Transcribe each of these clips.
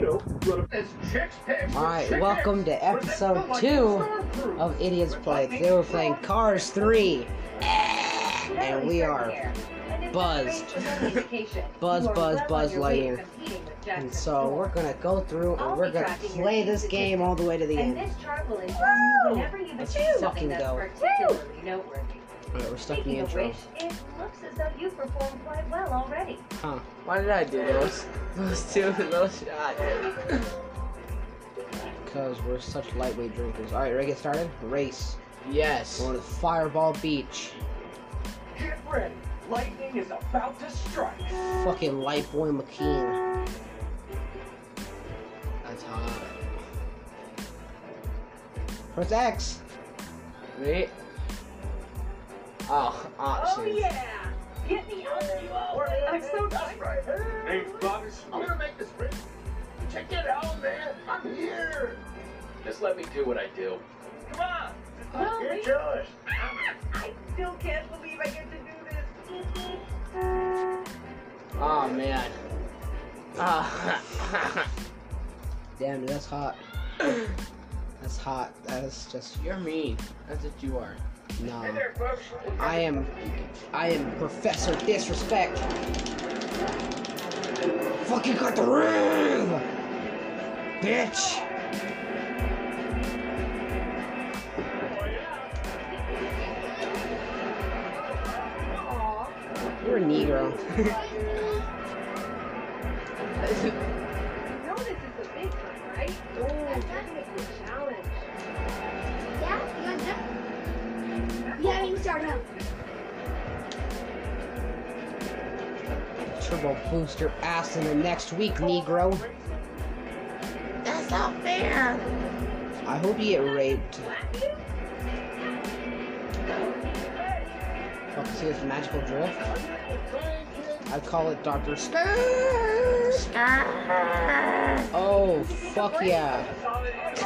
you know, run a... Alright, welcome to episode 2 of Idiots Play. They we're playing Cars 3. Eh, and we are buzzed. Buzz, buzz, buzz lightning. And so we're gonna go through and we're gonna play this game all the way to the end. Let's fucking go. noteworthy. Alright, we're stuck in the Speaking of which, it looks as though you performed quite well already. Huh. Why did I do those? Those two little shots. Because we're such lightweight drinkers. Alright, ready to get started? Race. Yes. Going to Fireball Beach. Get ready. Lightning is about to strike. Fucking Lightboy McKean. That's hot. Press X. Wait. Oh, options. yeah! Get me out there, you all! I'm so tired. Right. Hey, Bobby, I'm gonna make this sprint. Check it out, man. I'm here. Just let me do what I do. Come on. Well, Get we- yours. I still can't believe I get to do this. Oh man. Ah. Damn, that's hot. That's hot. That is just You're mean. That's what you are. No. Hey there, folks. I am, I am Professor Disrespect. Fucking got the ring, bitch. You're a Negro. Turbo boost your ass in the next week, Negro. That's not fair. I hope you get raped. Fuck, see this magical drift? I call it Dr. Skrrr. Oh, fuck yeah.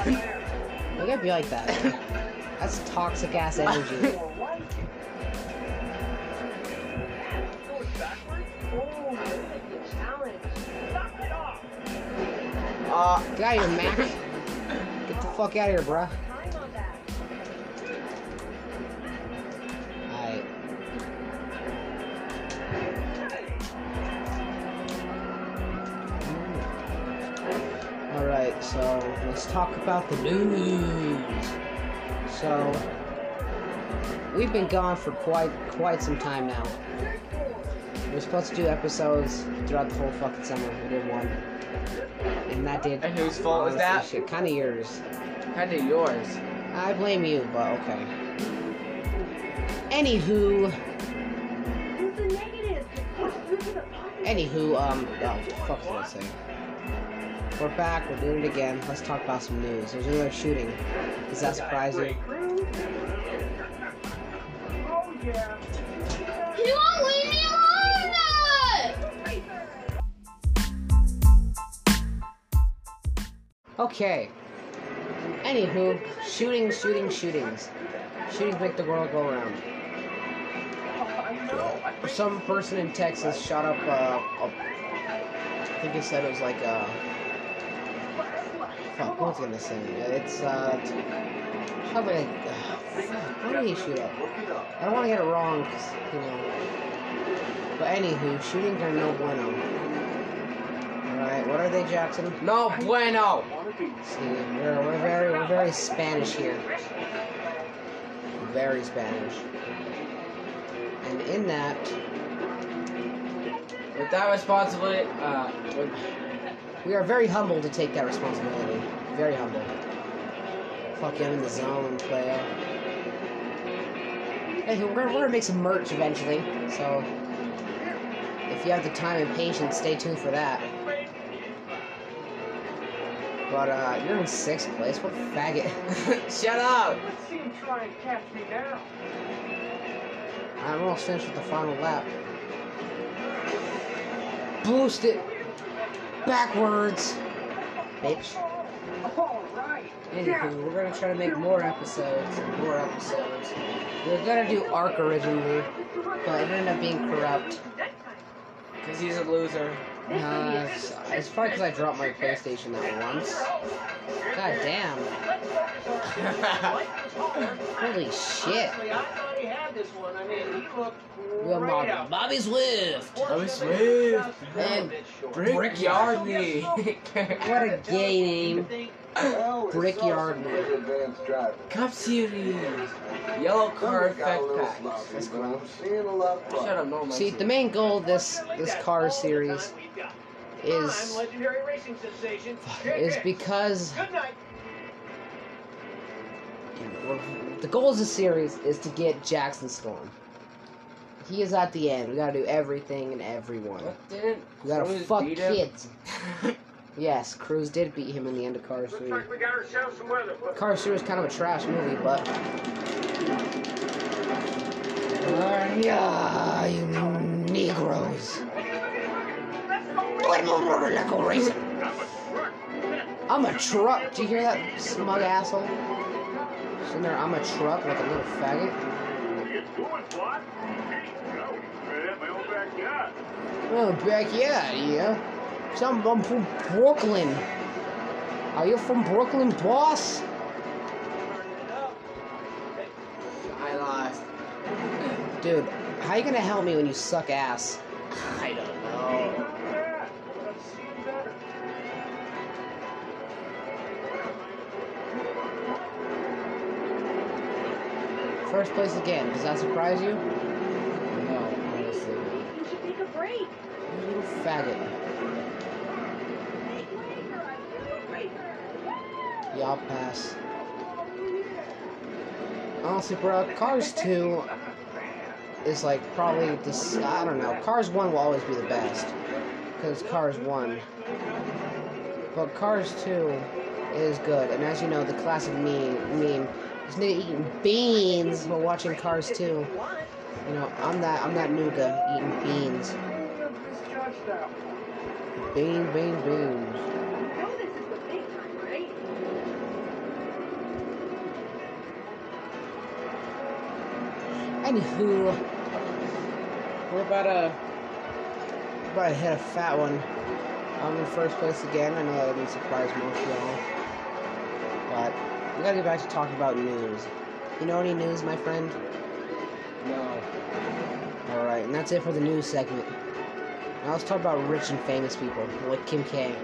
Look at me like that. That's toxic ass energy. Uh, Get out of here, Mac. Get the fuck out of here, bruh. Alright. Alright, so let's talk about the news. So we've been gone for quite quite some time now. We were supposed to do episodes throughout the whole fucking summer. We did one. And that did And whose fault was that? Shit, kinda yours. kind of yours. I blame you, but okay. Anywho, Who's the negative? Push through to the positive. anywho, um, oh, fuck did I say? We're back, we're doing it again. Let's talk about some news. There's another shooting. Does that surprise you? Oh, yeah. Okay. Anywho, shootings, shootings, shootings. Shootings make the world go round. Some person in Texas shot up, uh, a, I think he said it was like a, fuck, what was I gonna say? It's, uh, shot like, uh, fuck, what did he shoot up? I don't want to get it wrong, 'cause, you know. But anywho, shootings are no bueno. What are they, Jackson? No bueno. See, we're, we're very we're very Spanish here. Very Spanish. And in that, With that responsibility, uh, we are very humble to take that responsibility. Very humble. Fuck you, I'm in the zone, player. Hey, we're gonna, we're gonna make some merch eventually, so if you have the time and patience, stay tuned for that. But uh, you're in sixth place. What faggot. shut up. Let's see him try and catch me now. I'm almost finished with the final lap. Boost it backwards, bitch. Anywho, we're gonna try to make more episodes and more episodes. We were gonna do Ark originally, but it ended up being corrupt. Because he's a loser. Uh, it's, it's probably because I dropped my PlayStation that once. God damn. Holy shit. Honestly, I thought he had this one. I mean, he looked We got great Bobby, Bobby Swift. Bobby Swift. And Brick, Brick Yardley. What a gay name. Brick Yardley. Cup Series. Yellow car Got a effect pack. That's cool. I'm seeing a lot of Shut up, no See, the main goal of this this car series is is legendary racing sensation. is because the goal of the series is to get Jackson Storm. He is at the end. We gotta do everything and everyone. What didn't? We gotta fuck kids. Yes, Cruz did beat him in the end of Cars 3. Looks like we got ourselves some weather. Cars 3 was kind of a trash movie, but. Uh, yeah, you Negroes. What am I racing? I'm a truck. Do you hear that smug asshole? Sitting there, I'm a truck like a little faggot. What are you? Hey, no, right my own backyard. Oh, backyard, yeah. Some I'm from Brooklyn. Are you from Brooklyn, boss? I lost. Dude, how you gonna help me when you suck ass? I don't know. First place again. Does that surprise you? No, honestly. You should take a break. You little faggot. Yeah, I'll pass. Honestly, bro, Cars 2 is like probably this. I don't know. Cars 1 will always be the best. Because Cars 1. But Cars 2 is good. And as you know, the classic meme, meme is nigga eating beans while watching Cars 2. You know, I'm that I'm that nougat eating beans. Bean, bean, beans. Anywho, we're about to we're about to hit a fat one. I'm in first place again. I know that didn't surprise most of y'all, but we gotta get back to talking about news. You know any news, my friend? No. All right, and that's it for the news segment. Now let's talk about rich and famous people like Kim K.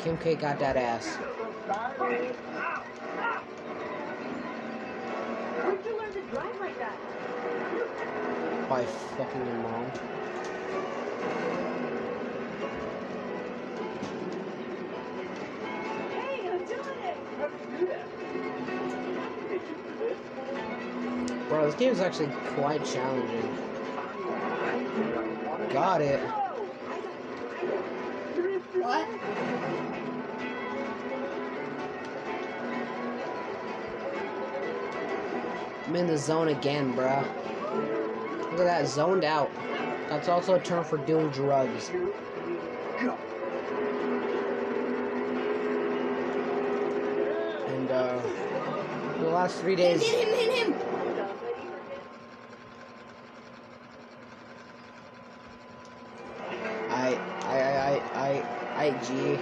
Kim K got that ass. Where'd you learn to drive like that? By fucking mom. Hey, I'm doing it. Bro, this game is actually quite challenging. Got it. What? I'm in the zone again, bruh. At that, zoned out. That's also a term for doing drugs. And, uh, the last three Hit days, him, hit him. I, I, I, I, I, I, G.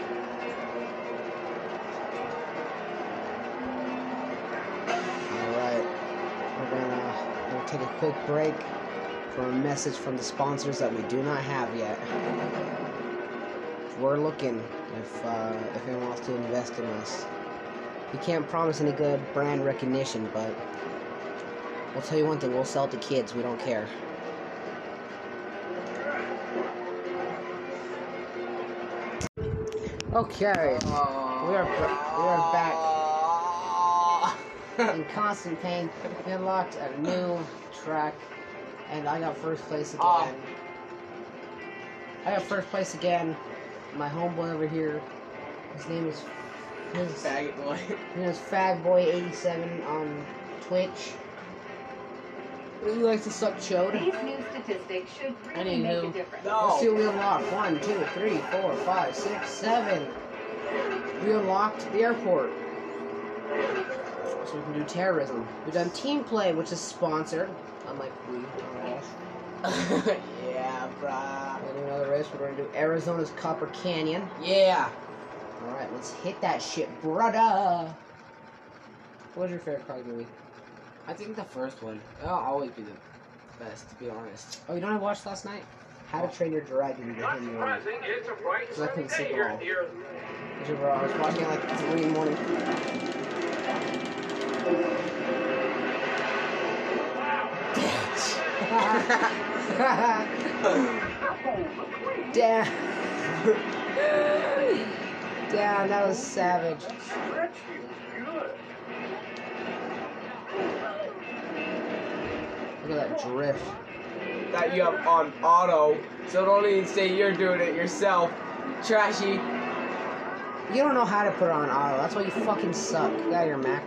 Alright, we're gonna, we're gonna take a quick break for a message from the sponsors that we do not have yet. We're looking if, uh, if anyone wants to invest in us. We can't promise any good brand recognition, but we'll tell you one thing, we'll sell it to kids, we don't care. Okay. We are we are back in constant pain. We unlocked a new track, and I got first place oh. again. Oh. I got first place again. My homeboy over here, his name is his, Faggot boy. his name is Fagboy87 on um, Twitch. He likes to suck chode. These new statistics should really make a difference. No. Let's see what we unlocked. One, two, three, four, five, six, seven. We unlocked the airport. So we can do terrorism. We've done team play, which is sponsored, unlike we. are all. yeah, bruh. We're doing another race. We're going to do Arizona's Copper Canyon. Yeah. All right, let's hit that shit, brother. What was your favorite car movie? I think the first one. It'll always be the best, to be honest. Oh, you know what I watched last night? How to Train Your Dragon. Not With him, surprising, it's a bright So I sunny couldn't sleep day here all. at the Earth. Which I was watching like three in the morning. Damn. Damn, that was savage. Stretch feels good. Look at that drift. that you have on auto, so don't even say you're doing it yourself. Trashy. You don't know how to put it on auto. That's why you fucking suck. Get out of here, Mac.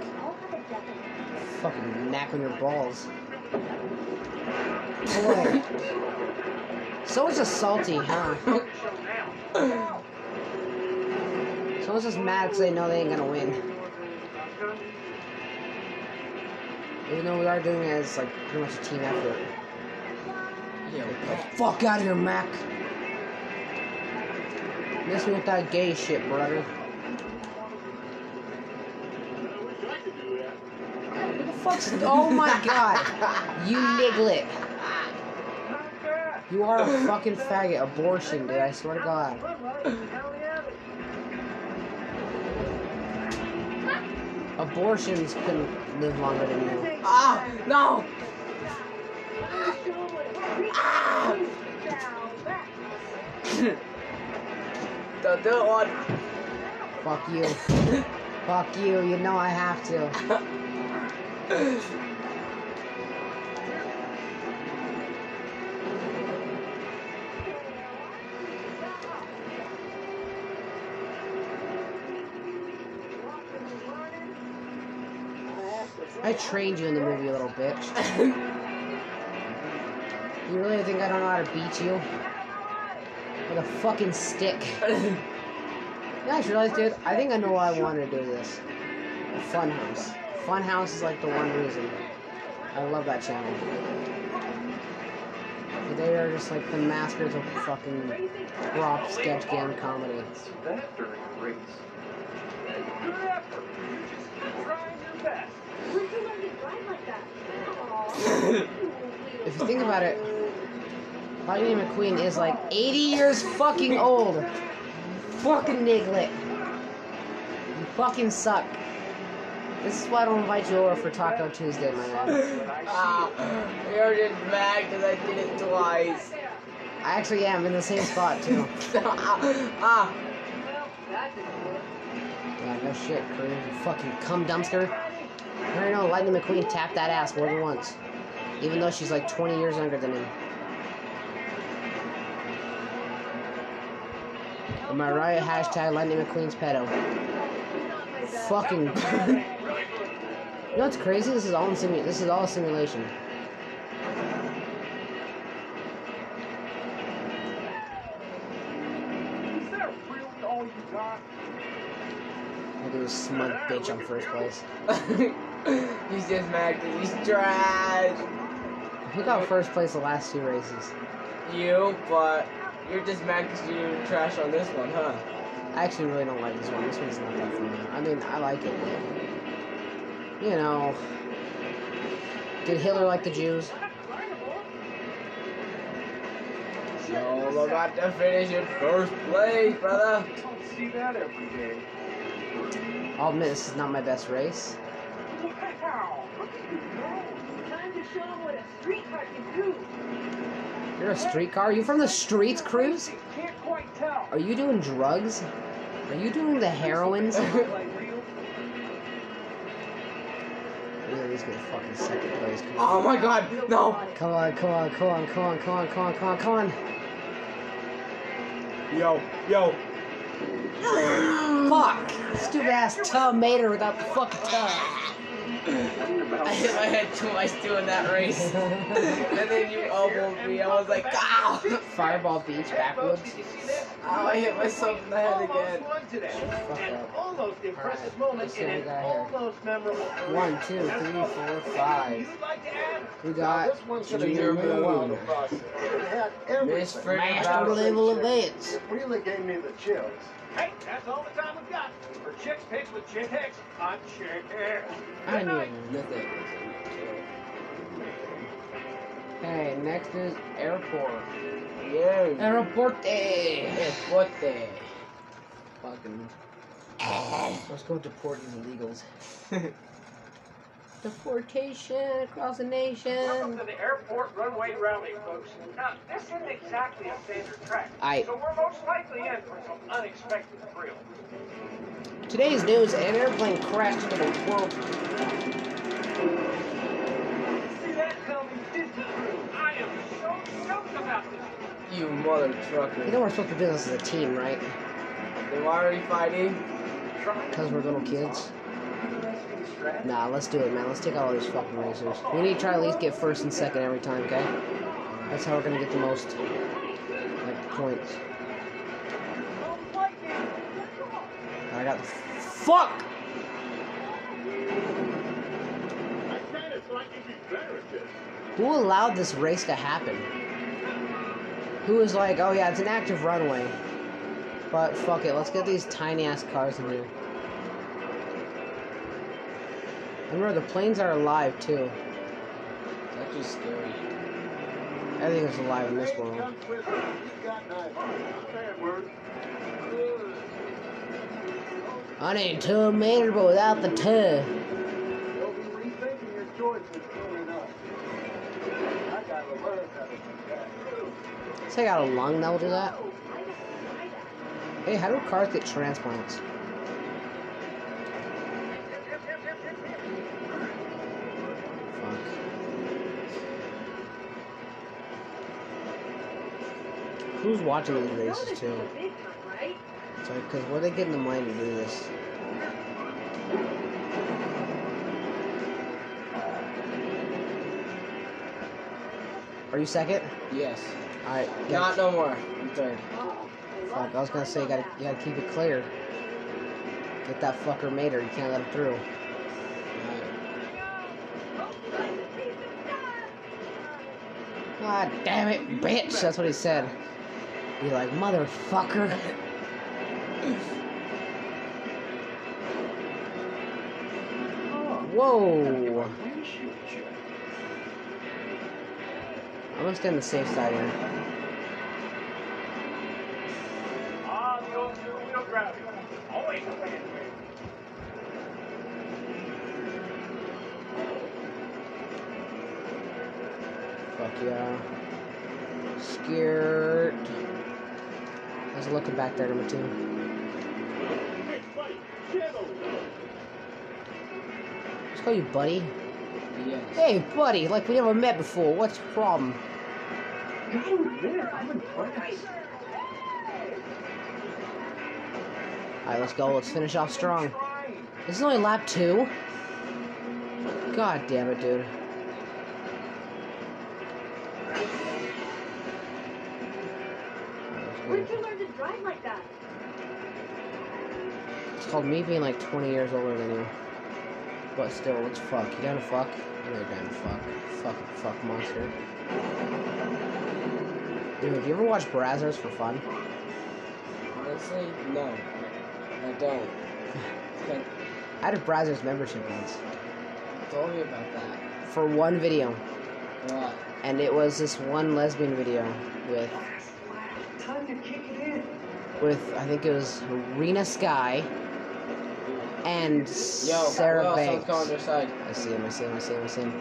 Fucking Mac on your balls. Boy. Someone's just salty, huh? Someone's just mad because they know they ain't gonna win. Even though we are doing it as like pretty much a team effort. Yeah. Fuck out of here, Mac. Miss me with that gay shit, brother. Oh my god, you niglet. You are a fucking faggot. Abortion, dude. I swear to God. Abortions can live longer than you. Ah, no! Don't do it one. Fuck you. Fuck you. You know I have to. I trained you in the movie little bitch. You really think I don't know how to beat you? With a fucking stick. You guys realize, dude? I think I know why I want to do this. Funhouse. Funhouse is like the one reason. I love that channel. They are just like the masters of fucking prop sketch game comedy. That during a race. Good effort. You just keep trying your best. Where'd you learn to drive like that? Aw. If you think about it, Lightning McQueen is like 80 years fucking old. Fucking niglet. You fucking suck. This is why I don't invite you over for Taco Tuesday, my man. Ah, you're just mad because I did it twice. I actually am in the same spot too. ah, Yeah, no shit, crew. You fucking cum dumpster. I already know Lightning McQueen tapped that ass more than once. Even though she's like 20 years younger than him. Am I right? Hashtag Lightning McQueen's pedo. Fucking. you know what's crazy? This is all in simu- This is all a simulation. Is that really all you got? Look at this smug bitch on first place. he's just mad because he's trash. Who got first place the last two races? You, but you're just mad because you're trash on this one, huh? I actually really don't like this one. This one's not that funny. I mean, I like it, but you know, did Hitler like the Jews? So I'm about to finish in first place, brother. Don't see that every day. I'll admit this is not my best race. Wow. Look at you go. Time to show 'em what a street car can do. You're a streetcar. Are you from the streets, Cruz? Can't quite tell. Are you doing drugs? Are you doing the heroines? Like real. Yeah, he's gonna fucking second place. Come Oh my god, no! come on, come on, come on, come on, come on, come on, come on, come on. Yo, yo. Fuck! Stupid ass tub made her without the fucking tub. I hit my head twice doing that race. and then you elbowed me. I was like, ah! Fireball Beach backwards. Did you see that? Oh, I hit myself in the head Almost again. won today. An almost impressive Alright, moment in an almost memorable career. One, two, three, four, five. You'd like to add? We got this one's gonna Junior a while to Moon. It had Miss everything. Master Bowser. level advance. Really gave me the chills. Hey, that's all the time we've got. For Chick Picks with Chick Hicks, I'm Chick Hicks. I knew Nothing. Okay, next is airport. Yeah. Aeroporte. Airporte. Fucking. Let's go deport these illegals. Deportation across the nation. Welcome nation. to the airport runway rally, folks. Now, this isn't exactly a standard track, I. so we're most likely in for some unexpected thrills. Today's news: an airplane crashed into the world. See that coming, didn't you? I am so stoked about this. You mother trucker. You know we're supposed to do this as a team, right? Then why are we fighting? Because we're little kids. Nah, let's do it, man. Let's take out all these fucking racers. We need to try at least get first and second every time, okay? That's how we're gonna get the most like points. I got the fuck. Who allowed this race to happen? Who was like, oh yeah, it's an active runway. But fuck it, let's get these tiny ass cars in here. Remember, the planes are alive too. That's just scary. Everything is alive in this world. Come quicker. You got knives. Bad word. I need two meter, but without the two. That. out a lung that will do that. Hey, how do cars get transplants? Fuck. Who's watching these races too? Sorry, because where they getting the money to do this? Are you second? Yes. Alright, Not no more. I'm third. Fuck, I was gonna say you gotta you gotta keep it clear. Get that fucker Mater, you can't let him through. God damn it, bitch! That's what he said. Be like, motherfucker. Whoa! I'm gonna stay on the safe side here. Ah, the old two-wheel gravity. Always a fan. Fuck yeah. Scared. There's a looking back there, number two. Let's call you buddy. Yes. Hey, buddy, like we never met before. What's the problem? Alright, let's go. Let's finish off strong. This is only lap two. God damn it, dude. Where'd you learn to drive like that? It's called me being like 20 years older than you. But still, let's fuck. You gotta fuck? You know you're fuck. Fucking fuck monster. Dude, have you ever watched Brazzers for fun? Honestly, no. I don't. I had a Brazzers membership once. told me about that. For one video. What? And it was this one lesbian video with Time to kick it in. with I think it was Rena Sky and Yo, Sarah Banks. on the other side? I see him, I see him, I see him, I see him.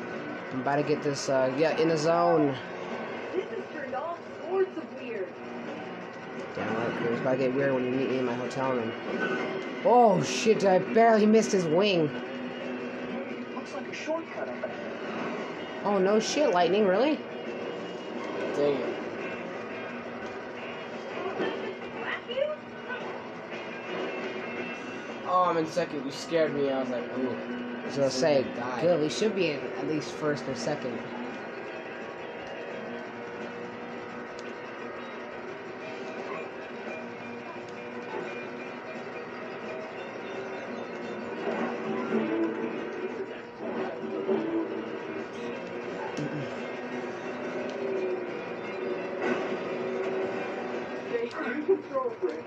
I'm about to get this uh yeah, in the zone. This has turned all sorts of weird. Damn right, it's about to get weird when you meet me in my hotel room. Oh shit, I barely missed his wing. Looks like a shortcut up ahead. Oh no shit, lightning, really? Dang it. Oh, I'm in second. You scared me. I was like, ooh. So say, Die. good, we should be in at least first or second. Jake, you can throw a brick.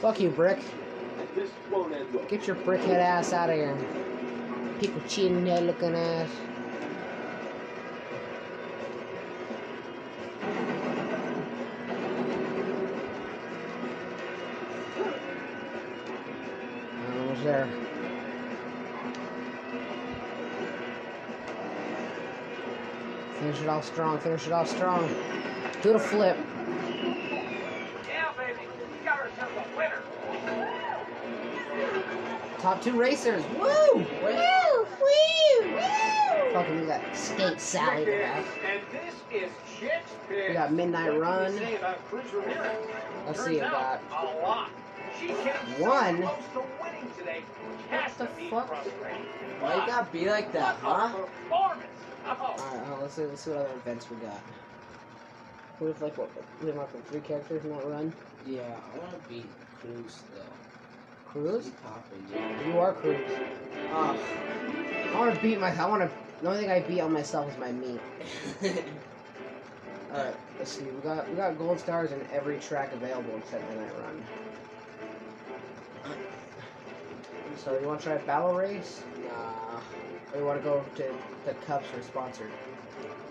Fuck you, Brick. This won't end well. Get your brickhead ass out of here. Pickle chin head looking ass. There. Finish it off strong, finish it off strong. Do the flip. Top two racers. Woo! Woo! Woo! Woo! Fucking we got Skate Sally to have. And this is We got Midnight Run. can you say about Cruz Ramirez? Let's see out, about a lot. She came so One. close to winning today, which has What the be fuck? Why you gotta be like that, huh? Alright, uh, let's see, let's see what other events we got. What if like what we have like three characters in that run? Yeah, I wanna beat Cruz though. Cruz? He's popping, dude. You are Cruz. Ah, oh. I wanna beat my I wanna the only thing I beat on myself is my meat. Alright, let's see. We got we got gold stars in every track available except Midnight Run. So you wanna try a battle race? nah. Or you wanna go to the cups or sponsored?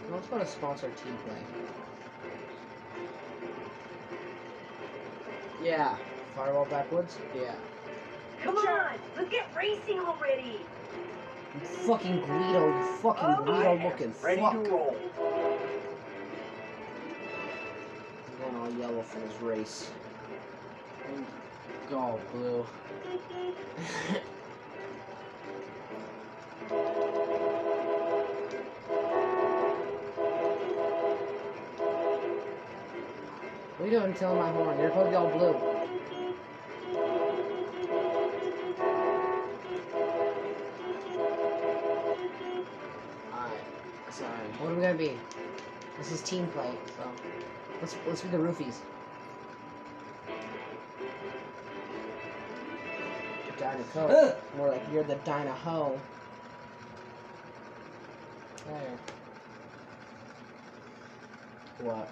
No, let's go to sponsored team play. Yeah, Fireball backwoods? yeah. Come on, let's get racing already. You fucking Guido, you fucking Oh, Guido looking ready fuck. to roll. Going all yellow for this race. Go blue. What are you doing telling my horn? You're supposed to be all blue. This is team play, so let's let's be the roofies. Dyna Co. Ugh. More like you're the Dyna Ho. There. What?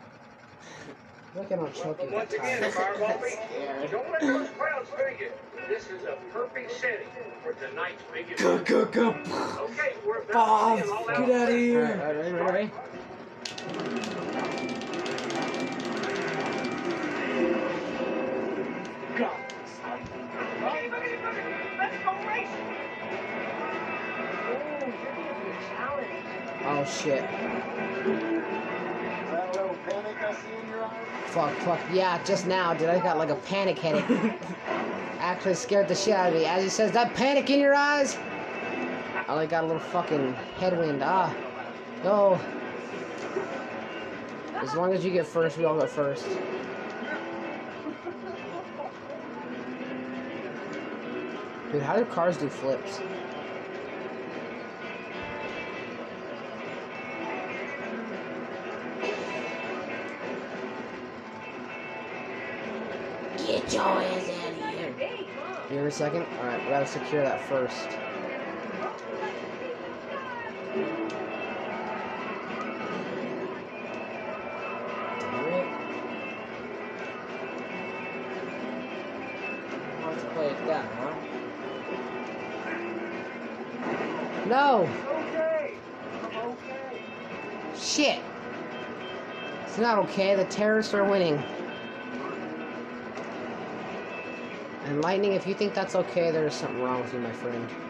Look at him choking Once that again, time. Fireball Scared. Don't let those crowds fake it. This is a perfect setting for tonight's biggest. Go, go, go. Okay, we're about Bob, to see all-out get out of here. alright, ready, ready, ready? Go. Eyes? Fuck, fuck. Yeah, just now, dude. I got like a panic headache. Actually scared the shit out of me. As he says, that panic in your eyes? I only got a little fucking headwind. Ah. Go. As long as you get first, we all go first. Dude, how do cars do flips? A second. Alright, we gotta secure that first. No! Okay. Okay. Shit! It's not okay. The terrorists are winning. Lightning, if you think that's okay, there's something wrong with you, my friend.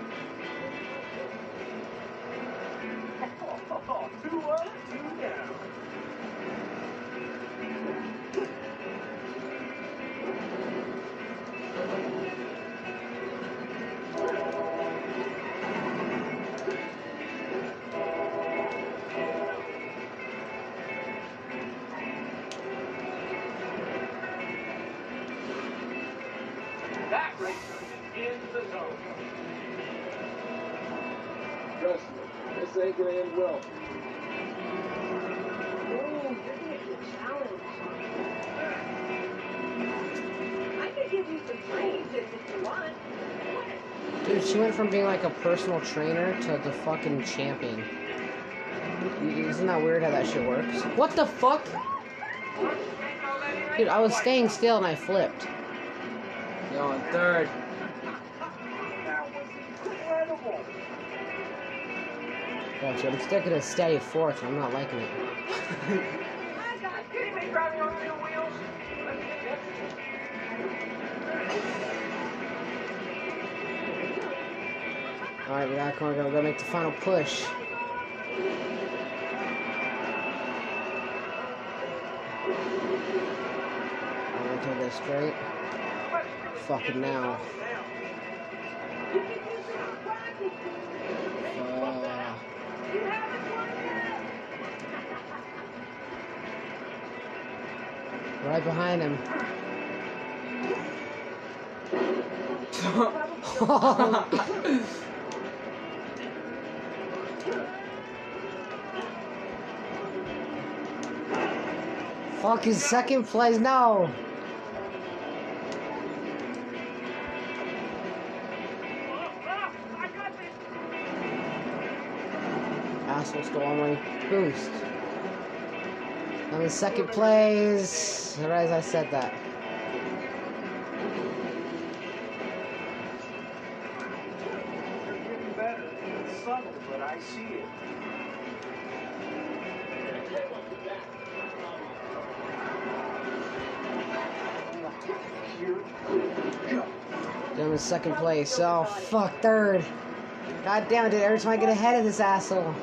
Trust me, this ain't gonna end well. Ooh, you're getting a challenge. I could give you some training tips if you want. Dude, she went from being like a personal trainer to the fucking champion. Isn't that weird how that shit works? What the fuck? Dude, I was staying still and I flipped. Yo, in third. Gotcha. I'm sticking to steady fourth. I'm not liking it. Alright, we gotta come. We gotta go make the final push. I'm gonna take this straight. Fucking now. Right behind him. Fuck his second place. now. Asshole stole my boost. I'm in second place. As I said that. But I see it. I'm in second place. Oh, fuck, third. God damn it. Every time I get ahead of this asshole.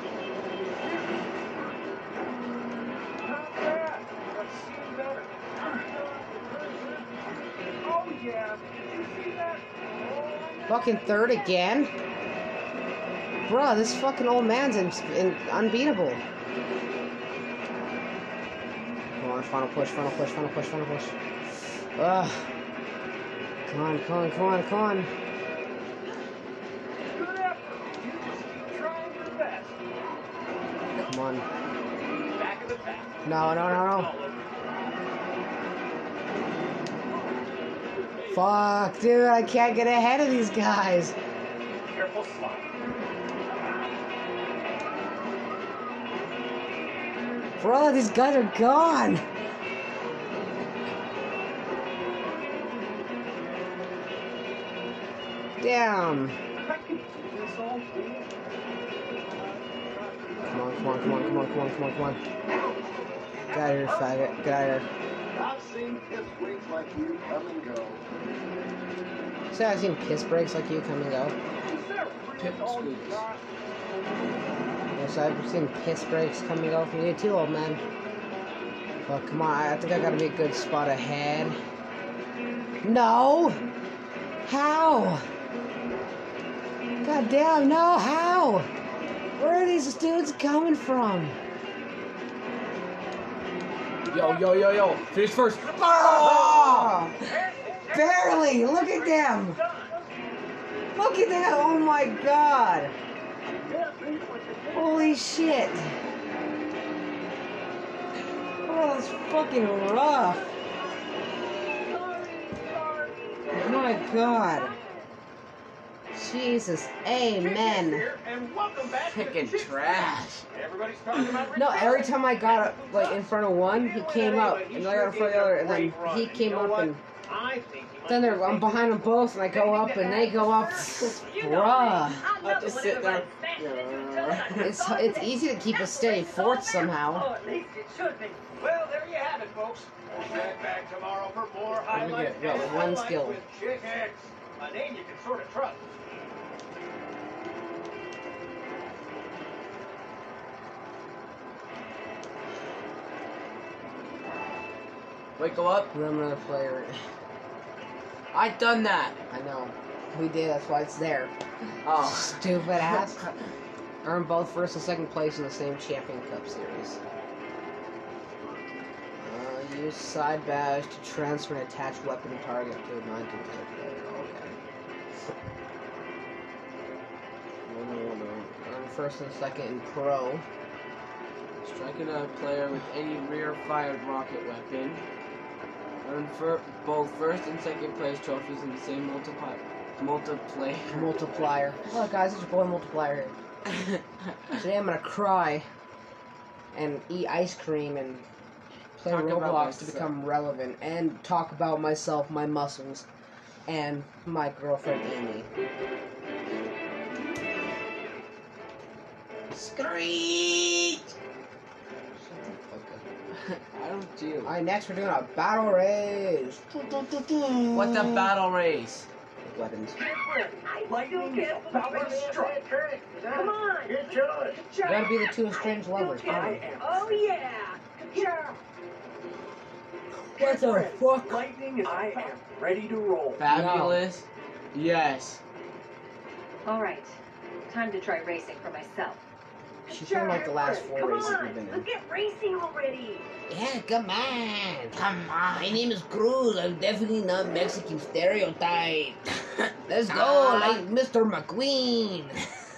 Fucking third again? Bruh, this fucking old man's in, in, unbeatable. Come on, final push, final push, final push, final push. Ugh. Come on, come on, come on, come on. Come on. No, no, no, no. Fuck, dude, I can't get ahead of these guys. Careful slide. Bro, these guys are gone. Damn. I can do this all day. Come on, come on, come on, come on, come on, come on, come on. Get out of here, faggot. Get out of here. I've seen piss breaks like you come and go. Say I've seen piss breaks like you come and go. Is that really all you Pipsqueaks. got? Yes, I've seen piss breaks come and go from you too, old man. But come on. I think I gotta be a good spot ahead. No! How? God damn, no, how? Where are these dudes coming from? Yo, yo, yo, yo. Finish first. Oh! Barely! Look at them! Look at that! Oh my god! Holy shit! Oh, that's fucking rough! Oh My god! Jesus, amen! Here, and welcome back to Picking trash. Everybody's talking about No, every time I got up, like in front of one, he came up, and then I got in front of the other, and then he came up, and I think he might then they're, I'm behind them both, and I go up, and they go up. Bruh. I just sit there. It's it's easy to keep a steady fourth somehow. at least it should be. Well, there you have it, folks. Check back tomorrow for more Let me highlights get- yeah, one skill. with Chick Hicks, a name you can sort of trust. Wait, go up. Room another player. I done that. I know. We did, that's why it's there. Oh. Stupid ass. Earn both first and second place in the same Champion Cup series. Uh, use side badge to transfer an attached weapon target to a non-duplicated player. Okay. Earn first and second in pro. Striking a player with any rear-fired rocket weapon. Earn fir- both first and second place trophies in the same multiplier. Multiplayer. Multiplier. Look, guys, it's your boy Multiplier here. Today I'm gonna cry and eat ice cream and play Talk Roblox to become relevant and talk about myself, my muscles, and my girlfriend Amy. Screech! I don't do. Alright, next we're doing a battle race. What the battle race? Weapons. Lightning is power strike. Come on. Get yours. You gotta be the two strange lovers. Come. Oh yeah. Yeah. What the fuck? Lightning is I am ready to roll. Fabulous. Yes. All right, time to try racing for myself. She's been like the last four Come races on. we've been in. Let's get racing already. Yeah, come on. Come on. My name is Cruz. I'm definitely not Mexican stereotype. Let's go, ah. like Mr. McQueen.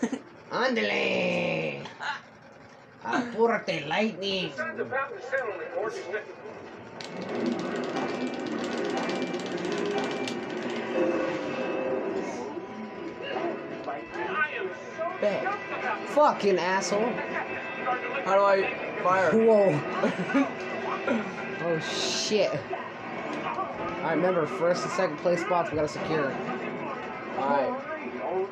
Ándale. Apúrate, lightning. Am so Bet. stoked about this. Fucking asshole. How do I fire? Whoa. oh, shit. Alright, remember, first and second place spots we gotta secure. Alright. All right, all right.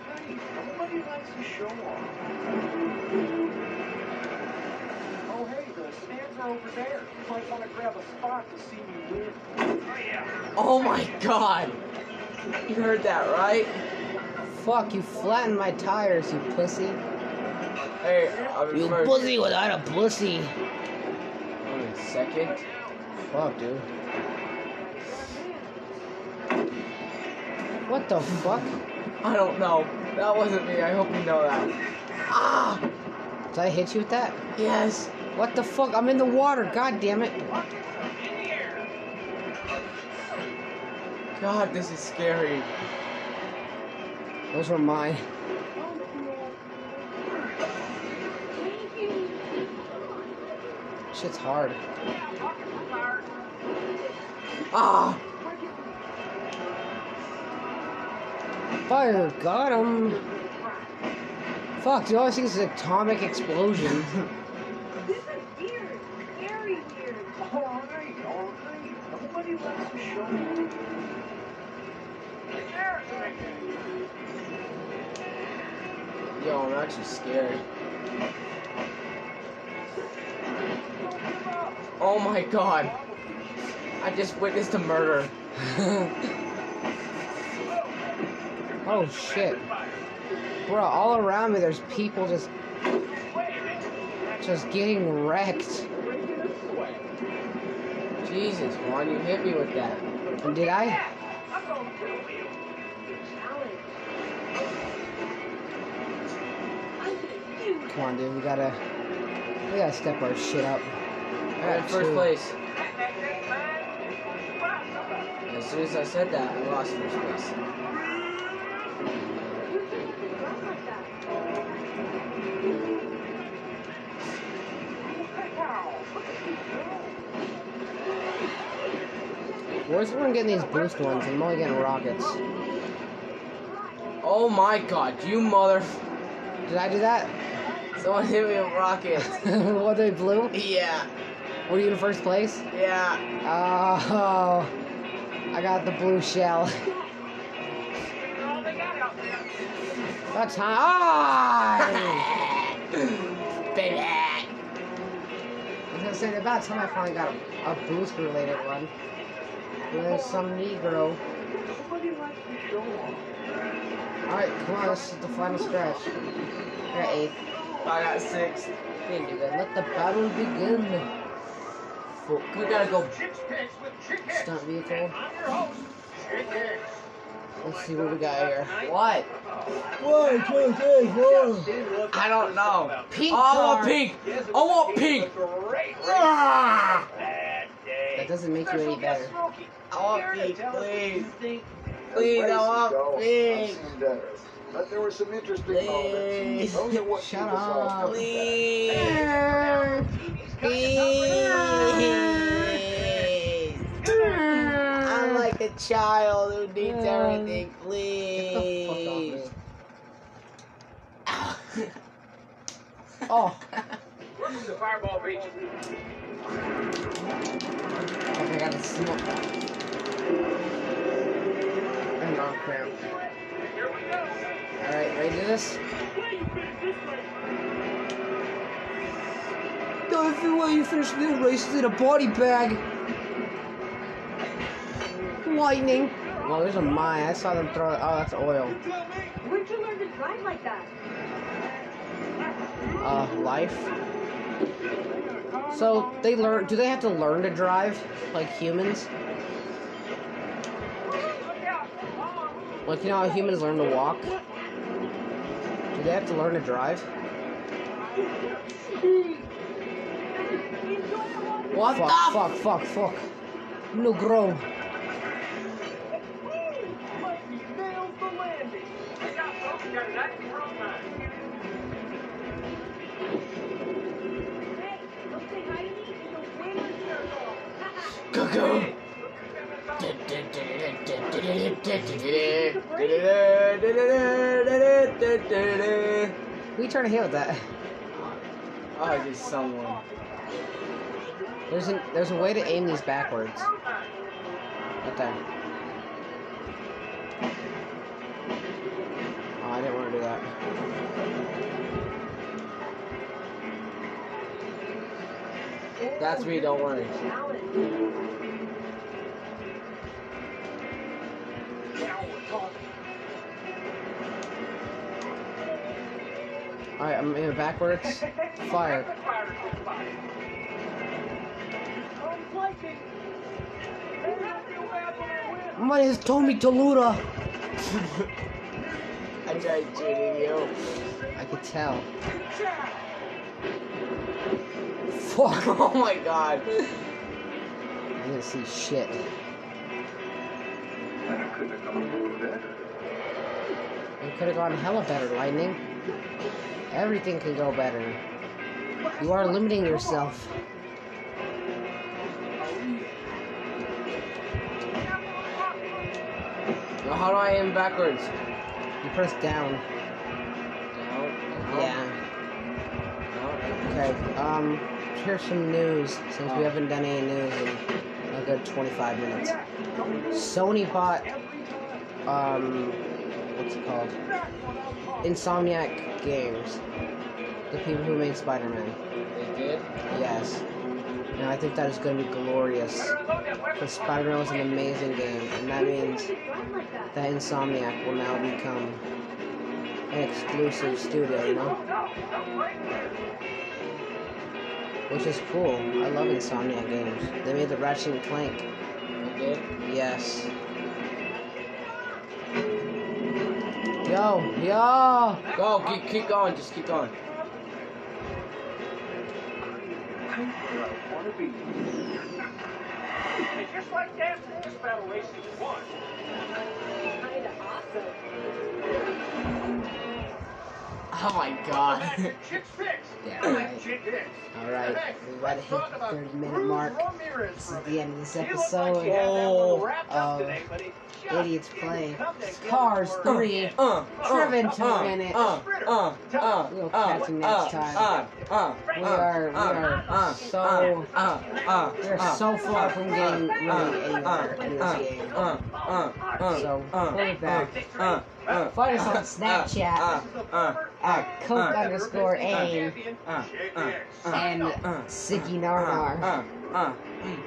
Nobody likes to show off. Oh, hey, the stands are over there. You might want to grab a spot to see me win. Oh yeah. Oh my god. You heard that, right? Fuck, you flattened my tires, you pussy. Hey, I'm You first. pussy without a pussy. I'm in second. Fuck, dude. What the fuck? I don't know. That wasn't me. I hope you know that. Ah! Did I hit you with that? Yes. What the fuck? I'm in the water. God damn it. God, this is scary. Those were mine. Shit's hard. Ah! Fire, got him. Fuck, the only thing is an atomic explosion. scared. Oh my god. I just witnessed a murder. oh shit. Bro, all around me there's people just just getting wrecked. Jesus, Juan, you hit me with that. Did I? Come on, dude, we gotta we gotta step our shit up. In got first two. place. As soon as I said that, I lost first place. Where's everyone getting these boost ones? I'm only getting rockets. Oh my god, you mother... Did I do that? Someone hit me with rockets. what they blue? yeah, Were you in first place? yeah. Oh, I got the blue shell. That's time. Baby. I was gonna say about time I finally got a, a boost related one. There's some Negro. Nobody likes to. Alright, come on, this is the final stretch. Eighth. I got six. We didn't do good. Let the battle begin. Fuck, We gotta go. Chicks Picks with Stunt vehicle. And I'm your host, Chick Hicks. Let's see what we got here. What? One, two, three, four. I don't know. Pink Oh, I want pink. I want pink. Ah! That doesn't make you any better. I want pink, Tell us what you please. think. Please, I want pink. Seen better. But there were some interesting Please. moments. Those are what Shut keep us all up. coming back. Please. I'm like a child who needs everything. Please. Get the fuck off me. Ow. Oh, Welcome to Fireball Beach. I got to smoke. And arm cramp. Here we go. Alright, ready to do this? Where you finish this way? No, if you want you finish this race in a body bag. Lightning. Oh, there's a mine. I saw them throw it. Oh, that's oil. Where'd you learn to drive like that? Uh, life. So they learn. Do they have to learn to drive like humans? Like you know how humans learn to walk? They have to learn to drive? What fuck, the fuck, fuck, fuck. No grow. Mikey nails the landing. Look out, folks. We got an active road man. Hey, don't say hi to me in the winner's circle. Go-go. We trying to with that. Oh, just someone. There's a there's a way to aim these backwards. Right there. Oh, I didn't want to do that. That's me, don't worry. Backwards. Fire. My name is Tommy Toluta. I tried shooting you. I could tell. Fuck, oh my god. I didn't see shit. That couldn't have gone. It could have gone hella better, Lightning. Everything can go better. You are limiting yourself. Now, how do I aim backwards? You press down. Yeah. Okay. Um. Here's some news since we haven't done any news in a good 25 minutes. Sony bought. Um. What's it called? Insomniac Games. The people who made Spider-Man. They did? Yes. And I think that is going to be glorious. Because Spider-Man was an amazing game, and that means that Insomniac will now become an exclusive studio, you know? Which is cool. I love Insomniac games. They made the Ratchet and Clank. They did? Yes. Yo, yo! Go, keep, keep going, just keep going. It's just like dancing. Just battle racing is one. Kinda awesome. Oh my god. Yeah, right. Alright, we gotta hit the 30 minute mark. This is the end of this episode he had that little wrapped up of today, but he just Idiots Play Cars 3. Uh, Driven uh, to uh, win it. Uh, uh, uh, We'll uh, catch you next uh, time. Uh, uh, We uh, are, we uh, are uh, so, uh, uh, we are uh, so far from getting really uh, anywhere in uh, this game. uh, uh, uh, So, uh, be back. Uh, Find us on Snapchat at Coke uh, underscore AIM uh, uh, uh, and Siggy Narnar. uh, uh, mm,